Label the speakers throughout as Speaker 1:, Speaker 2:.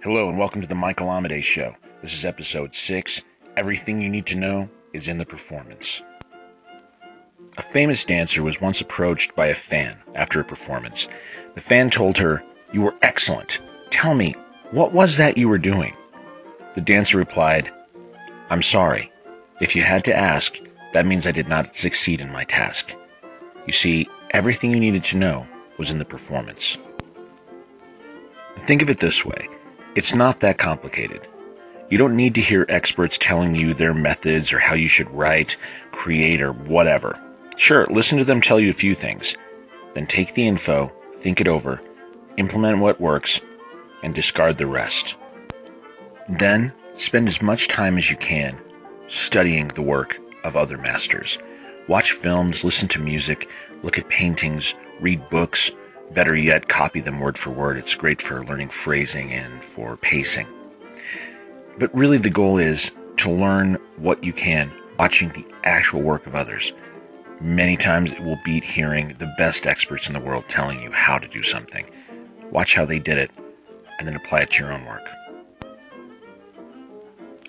Speaker 1: Hello and welcome to the Michael Amidei Show. This is episode 6. Everything you need to know is in the performance. A famous dancer was once approached by a fan after a performance. The fan told her, You were excellent. Tell me, what was that you were doing? The dancer replied, I'm sorry. If you had to ask, that means I did not succeed in my task. You see, everything you needed to know was in the performance. Think of it this way it's not that complicated. You don't need to hear experts telling you their methods or how you should write, create, or whatever. Sure, listen to them tell you a few things. Then take the info, think it over, implement what works, and discard the rest. Then spend as much time as you can studying the work of other masters. Watch films, listen to music, look at paintings, read books, Better yet, copy them word for word. It's great for learning phrasing and for pacing. But really, the goal is to learn what you can watching the actual work of others. Many times it will beat hearing the best experts in the world telling you how to do something. Watch how they did it and then apply it to your own work.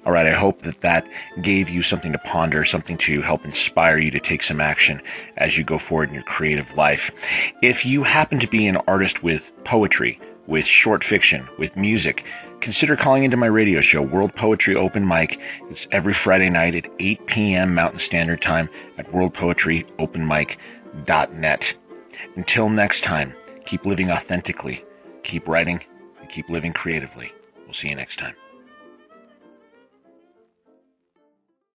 Speaker 1: All right, I hope that that gave you something to ponder, something to help inspire you to take some action as you go forward in your creative life. If you happen to be an artist with poetry, with short fiction, with music, consider calling into my radio show, World Poetry Open Mic. It's every Friday night at 8 p.m. Mountain Standard Time at worldpoetryopenmic.net. Until next time, keep living authentically, keep writing, and keep living creatively. We'll see you next time.